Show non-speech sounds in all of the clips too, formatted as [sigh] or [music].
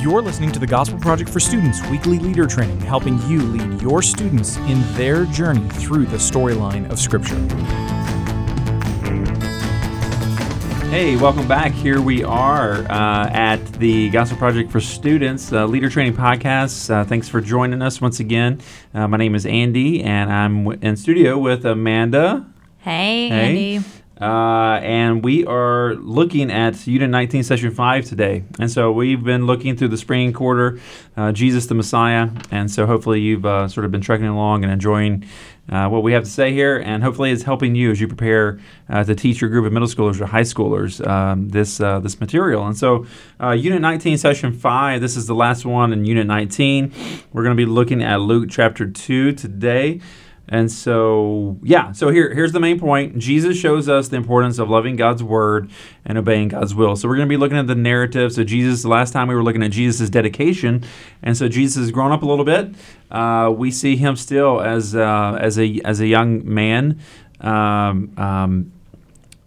You're listening to the Gospel Project for Students weekly leader training, helping you lead your students in their journey through the storyline of Scripture. Hey, welcome back. Here we are uh, at the Gospel Project for Students uh, Leader Training Podcast. Uh, thanks for joining us once again. Uh, my name is Andy, and I'm w- in studio with Amanda. Hey, Hey. Andy. Uh, and we are looking at Unit 19, Session 5 today. And so we've been looking through the spring quarter, uh, Jesus the Messiah. And so hopefully you've uh, sort of been trekking along and enjoying uh, what we have to say here. And hopefully it's helping you as you prepare uh, to teach your group of middle schoolers or high schoolers um, this, this material. And so Unit 19, Session 5, this is the last one in Unit 19. We're going to be looking at Luke chapter 2 today. And so, yeah, so here, here's the main point. Jesus shows us the importance of loving God's word and obeying God's will. So, we're going to be looking at the narrative. So, Jesus, the last time we were looking at Jesus' dedication. And so, Jesus has grown up a little bit. Uh, we see him still as, uh, as, a, as a young man. Um, um,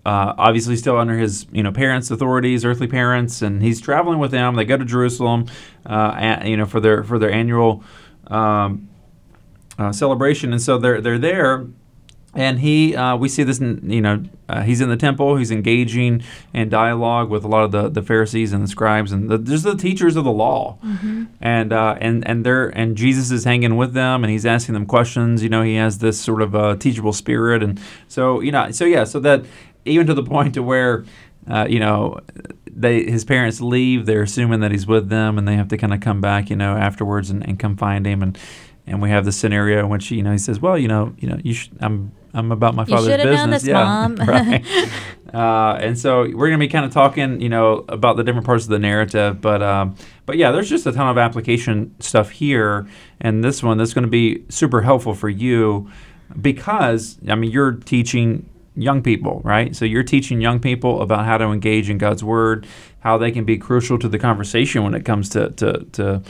uh, obviously still under his you know parents' authorities, earthly parents, and he's traveling with them. They go to Jerusalem, uh, you know, for their for their annual um, uh, celebration, and so they're they're there. And he, uh, we see this, in, you know, uh, he's in the temple. He's engaging in dialogue with a lot of the, the Pharisees and the scribes, and the, there's the teachers of the law, and uh, and and they're and Jesus is hanging with them, and he's asking them questions. You know, he has this sort of uh, teachable spirit, and so you know, so yeah, so that even to the [laughs] point to where, uh, you know, they his parents leave, they're assuming that he's with them, and they have to kind of come back, you know, afterwards and, and come find him, and and we have the scenario in which you know he says, well, you know, you know, you should, I'm I'm about my father's business, known this, yeah, Mom. [laughs] right. [laughs] Uh, and so we're going to be kind of talking, you know, about the different parts of the narrative, but um, but yeah, there's just a ton of application stuff here, and this one that's going to be super helpful for you because I mean you're teaching young people, right? So you're teaching young people about how to engage in God's Word, how they can be crucial to the conversation when it comes to to, to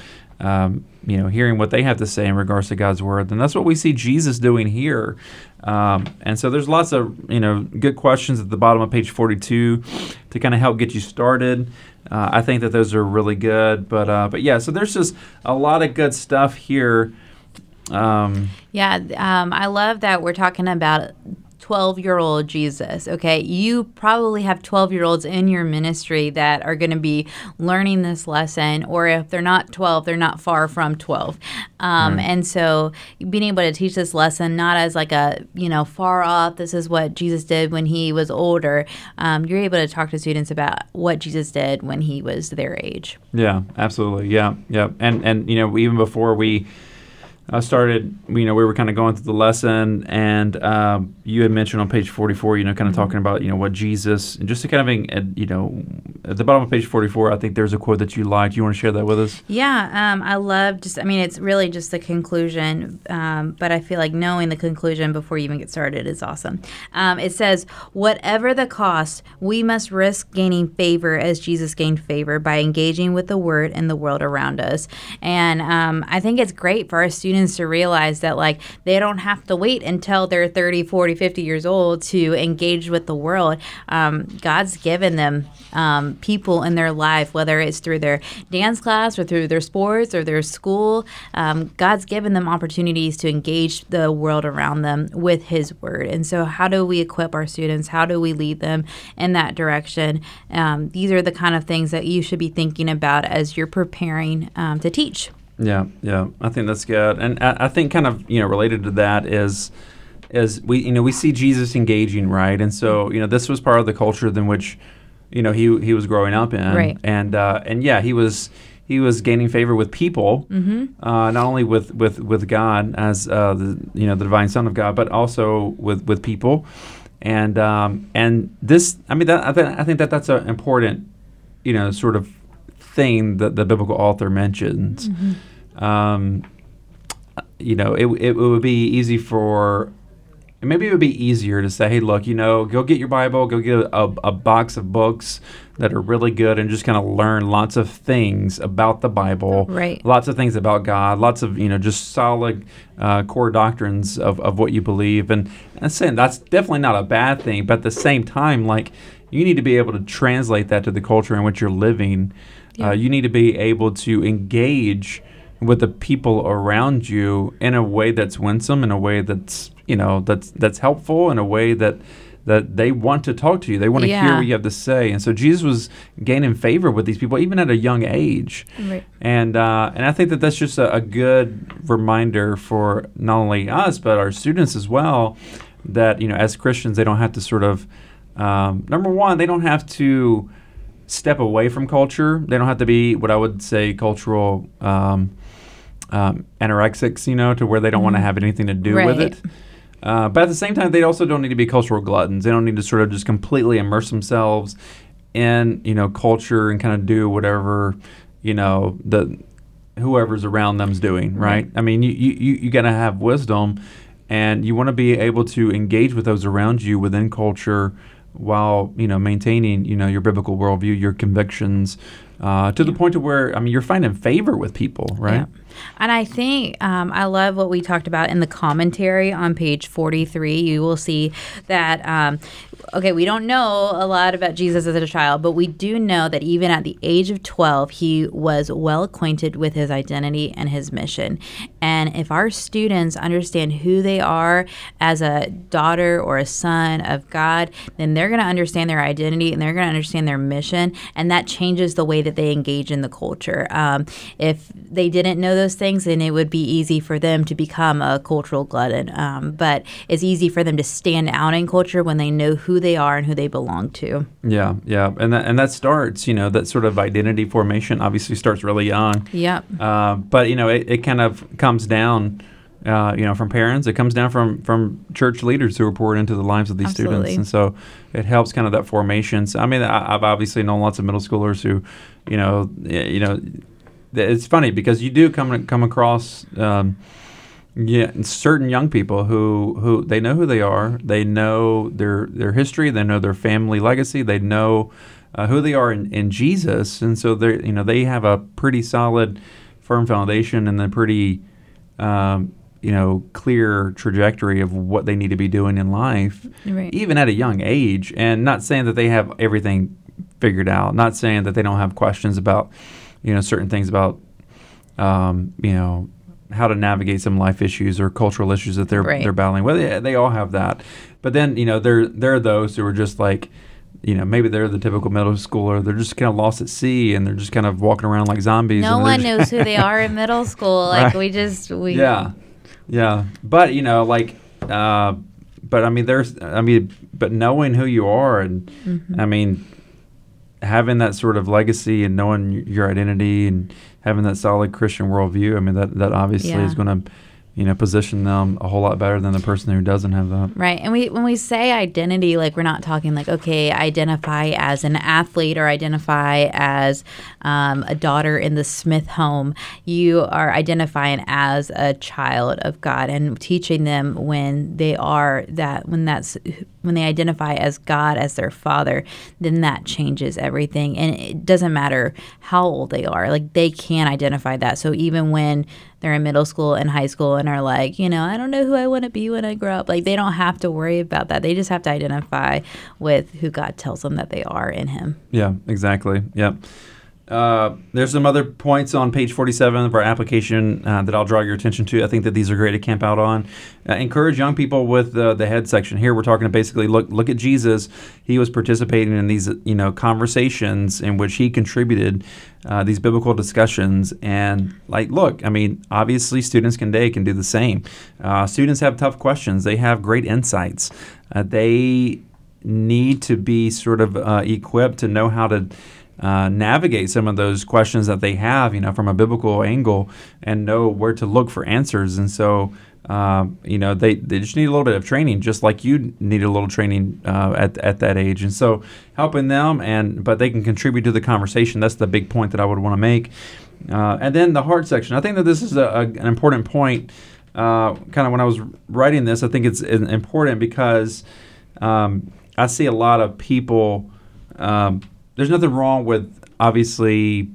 um, you know hearing what they have to say in regards to God's Word, and that's what we see Jesus doing here. Um, and so there's lots of you know good questions at the bottom of page 42 to kind of help get you started. Uh, I think that those are really good, but uh, but yeah, so there's just a lot of good stuff here. Um, Yeah, um, I love that we're talking about 12 year old Jesus. Okay, you probably have 12 year olds in your ministry that are going to be learning this lesson, or if they're not 12, they're not far from 12. Um, And so being able to teach this lesson, not as like a, you know, far off, this is what Jesus did when he was older, um, you're able to talk to students about what Jesus did when he was their age. Yeah, absolutely. Yeah, yeah. And and you know, even before we uh, started, you know, we were kind of going through the lesson, and um, you had mentioned on page forty-four, you know, kind of talking about you know what Jesus, and just to kind of, you know, at the bottom of page forty-four, I think there's a quote that you liked. You want to share that with us? Yeah, um, I love just, I mean, it's really just the conclusion, um, but I feel like knowing the conclusion before you even get started is awesome. Um, it says, Whatever the cost, we must risk gaining favor as Jesus gained favor by engaging with the word and the world around us. And um, I think it's great for our students to realize that, like, they don't have to wait until they're 30, 40, 50 years old to engage with the world. Um, God's given them um, people in their life, whether it's through their dance class or through their sports or their school. Um, God's given them opportunities to engage the world around them with His Word. And so, how do we equip our students? How do we lead them in that direction? Um, these are the kind of things that you should be thinking about as you're preparing um, to teach. Yeah, yeah, I think that's good, and I, I think kind of you know related to that is is we you know we see Jesus engaging right, and so you know this was part of the culture in which you know he he was growing up in, Right. and uh, and yeah he was he was gaining favor with people, uh, not only with with with God as uh, the you know the divine Son of God, but also with with people, and um, and this I mean that I, th- I think that that's an important you know sort of thing that the biblical author mentions. Um, you know, it, it would be easy for maybe it would be easier to say, hey, look, you know, go get your Bible, go get a, a box of books that are really good and just kind of learn lots of things about the Bible, Right. lots of things about God, lots of, you know, just solid uh, core doctrines of, of what you believe. And I'm saying that's definitely not a bad thing, but at the same time, like, you need to be able to translate that to the culture in which you're living. Yeah. Uh, you need to be able to engage with the people around you in a way that's winsome, in a way that's you know that's that's helpful, in a way that that they want to talk to you. They want to hear what you have to say. And so Jesus was gaining favor with these people, even at a young age. Right. And uh, and I think that that's just a, a good reminder for not only us but our students as well that you know as Christians they don't have to sort of um, number one they don't have to step away from culture. They don't have to be what I would say cultural um, um, anorexics, you know, to where they don't want to have anything to do with it. Uh, but at the same time, they also don't need to be cultural gluttons. They don't need to sort of just completely immerse themselves in you know culture and kind of do whatever you know the whoever's around them's doing. Right? I mean, you you you, you got to have wisdom, and you want to be able to engage with those around you within culture while you know maintaining you know your biblical worldview, your convictions, uh, to the point to where I mean you're finding favor with people, right? Yeah. And I think um, I love what we talked about in the commentary on page 43. You will see that, um, okay, we don't know a lot about Jesus as a child, but we do know that even at the age of 12, he was well acquainted with his identity and his mission. And if our students understand who they are as a daughter or a son of God, then they're going to understand their identity and they're going to understand their mission. And that changes the way that they engage in the culture. Um, if they didn't know those things, then it would be easy for them to become a cultural glutton. Um, but it's easy for them to stand out in culture when they know who they are and who they belong to. Yeah, yeah, and that and that starts, you know, that sort of identity formation obviously starts really young. Yep. Uh, but you know, it, it kind of comes down, uh, you know, from parents. It comes down from from church leaders who are poured into the lives of these Absolutely. students, and so it helps kind of that formation. So, I mean, I, I've obviously known lots of middle schoolers who, you know, you know, it's funny because you do come come across. Um, yeah, certain young people who who they know who they are, they know their their history, they know their family legacy, they know uh, who they are in, in Jesus, and so they you know they have a pretty solid, firm foundation and a pretty um, you know clear trajectory of what they need to be doing in life, Right. even at a young age. And not saying that they have everything figured out, not saying that they don't have questions about you know certain things about um, you know how to navigate some life issues or cultural issues that they're Right. they're battling. Well, they, they all have that, but then you know there there are those who are just like. You know, maybe they're the typical middle schooler. They're just kind of lost at sea, and they're just kind of walking around like zombies. No one knows who they [laughs] are in middle school. Like Right. we just we yeah, yeah. But you know, like, uh, but I mean, there's, I mean, but knowing who you are, and Mm-hmm. I mean, having that sort of legacy and knowing your identity and having that solid Christian worldview. I mean, that that obviously Yeah. is going to, you know, position them a whole lot better than the person who doesn't have that. Right. And we when we say identity, like we're not talking like, okay, identify as an athlete or identify as um, a daughter in the Smith home. You are identifying as a child of God and teaching them when they are that when that's when they identify as God as their father, then that changes everything. And it doesn't matter how old they are. Like they can identify that. So even when they're in middle school and high school and are like, you know, I don't know who I want to be when I grow up. Like they don't have to worry about that. They just have to identify with who God tells them that they are in Him. Yeah, exactly. Yep. Uh, there's some other points on page 47 of our application uh, that I'll draw your attention to. I think that these are great to camp out on. Uh, encourage young people with the head section. Here we're talking to basically look look at Jesus. He was participating in these you know conversations in which he contributed uh, these biblical discussions. And like, look, I mean, obviously students can today can do the same. Uh, students have tough questions. They have great insights. They need to be sort of equipped to know how to uh, navigate some of those questions that they have, you know, from a biblical angle, and know where to look for answers. And so, um, you know, they, they just need a little bit of training, just like you need a little training uh, at at that age. And so, helping them, and but they can contribute to the conversation. That's the big point that I would want to make. Uh, and then the heart section. I think that this is a, a, an important point. Uh, kind of when I was writing this, I think it's important because um, I see a lot of people. Um, there's nothing wrong with obviously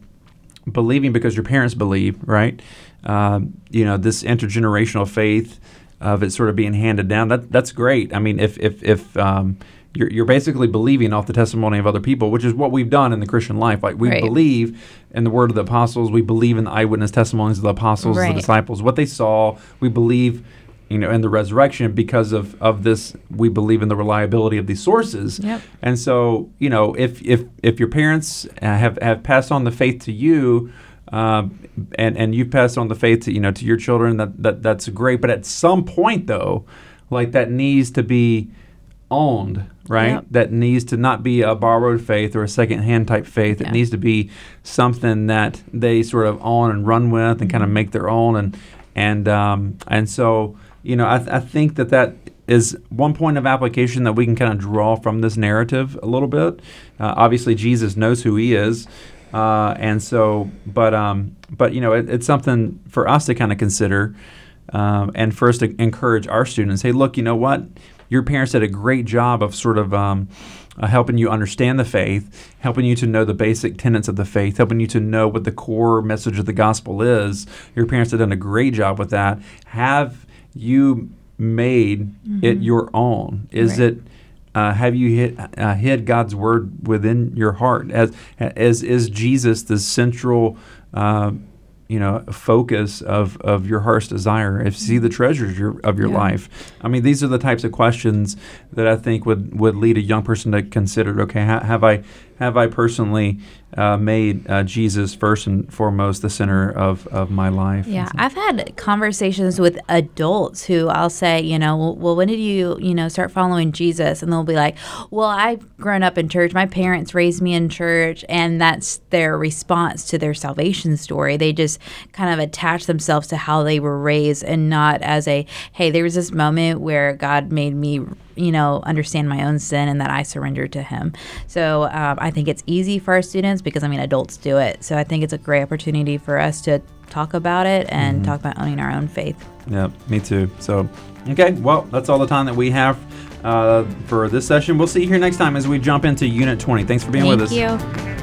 believing because your parents believe, right? Um, you know, this intergenerational faith of it sort of being handed down. That that's great. I mean, if if if um, you're, you're basically believing off the testimony of other people, which is what we've done in the Christian life. Like we Right. believe in the word of the apostles, we believe in the eyewitness testimonies of the apostles, Right. the disciples, what they saw. We believe, you know, in the resurrection because of of this. We believe in the reliability of these sources. Yep. And so, you know, if if if your parents uh, have have passed on the faith to you. Um, and and you've passed on the faith to you know to your children that, that that's great but at some point though like that needs to be owned right Yep. that needs to not be a borrowed faith or a second-hand type faith Yeah. it needs to be something that they sort of own and run with and kind of make their own and and um, and so you know I, th- I think that that is one point of application that we can kind of draw from this narrative a little bit. Uh, obviously jesus knows who he is uh, and so but um, but you know it, it's something for us to kind of consider um, and first to encourage our students hey look you know what? Your parents did a great job of sort of um, uh, helping you understand the faith helping you to know the basic tenets of the faith helping you to know what the core message of the gospel is. Your parents have done a great job with that. Have you made it your own is Mm-hmm. Right. it uh, have you hid, uh, hid God's word within your heart? As, as is Jesus the central, uh, you know, focus of, of your heart's desire? If see the treasures your, of your Yeah. life. I mean, these are the types of questions that I think would, would lead a young person to consider. Okay, ha- have I have I personally uh, made uh, Jesus first and foremost the center of, of my life? Yeah, I've had conversations with adults who I'll say, you know, well, when did you, you know, start following Jesus? And they'll be like, well, I've grown up in church. My parents raised me in church, and that's their response to their salvation story. They just kind of attach themselves to how they were raised, and not as a, hey, there was this moment where God made me you know, understand my own sin and that I surrender to Him. So um, I think it's easy for our students because I mean, adults do it. So I think it's a great opportunity for us to talk about it and talk about owning our own faith. Yeah, me too. So, okay, well, that's all the time that we have uh, for this session. We'll see you here next time as we jump into Unit 20. Thanks for being Thank with us. Thank you.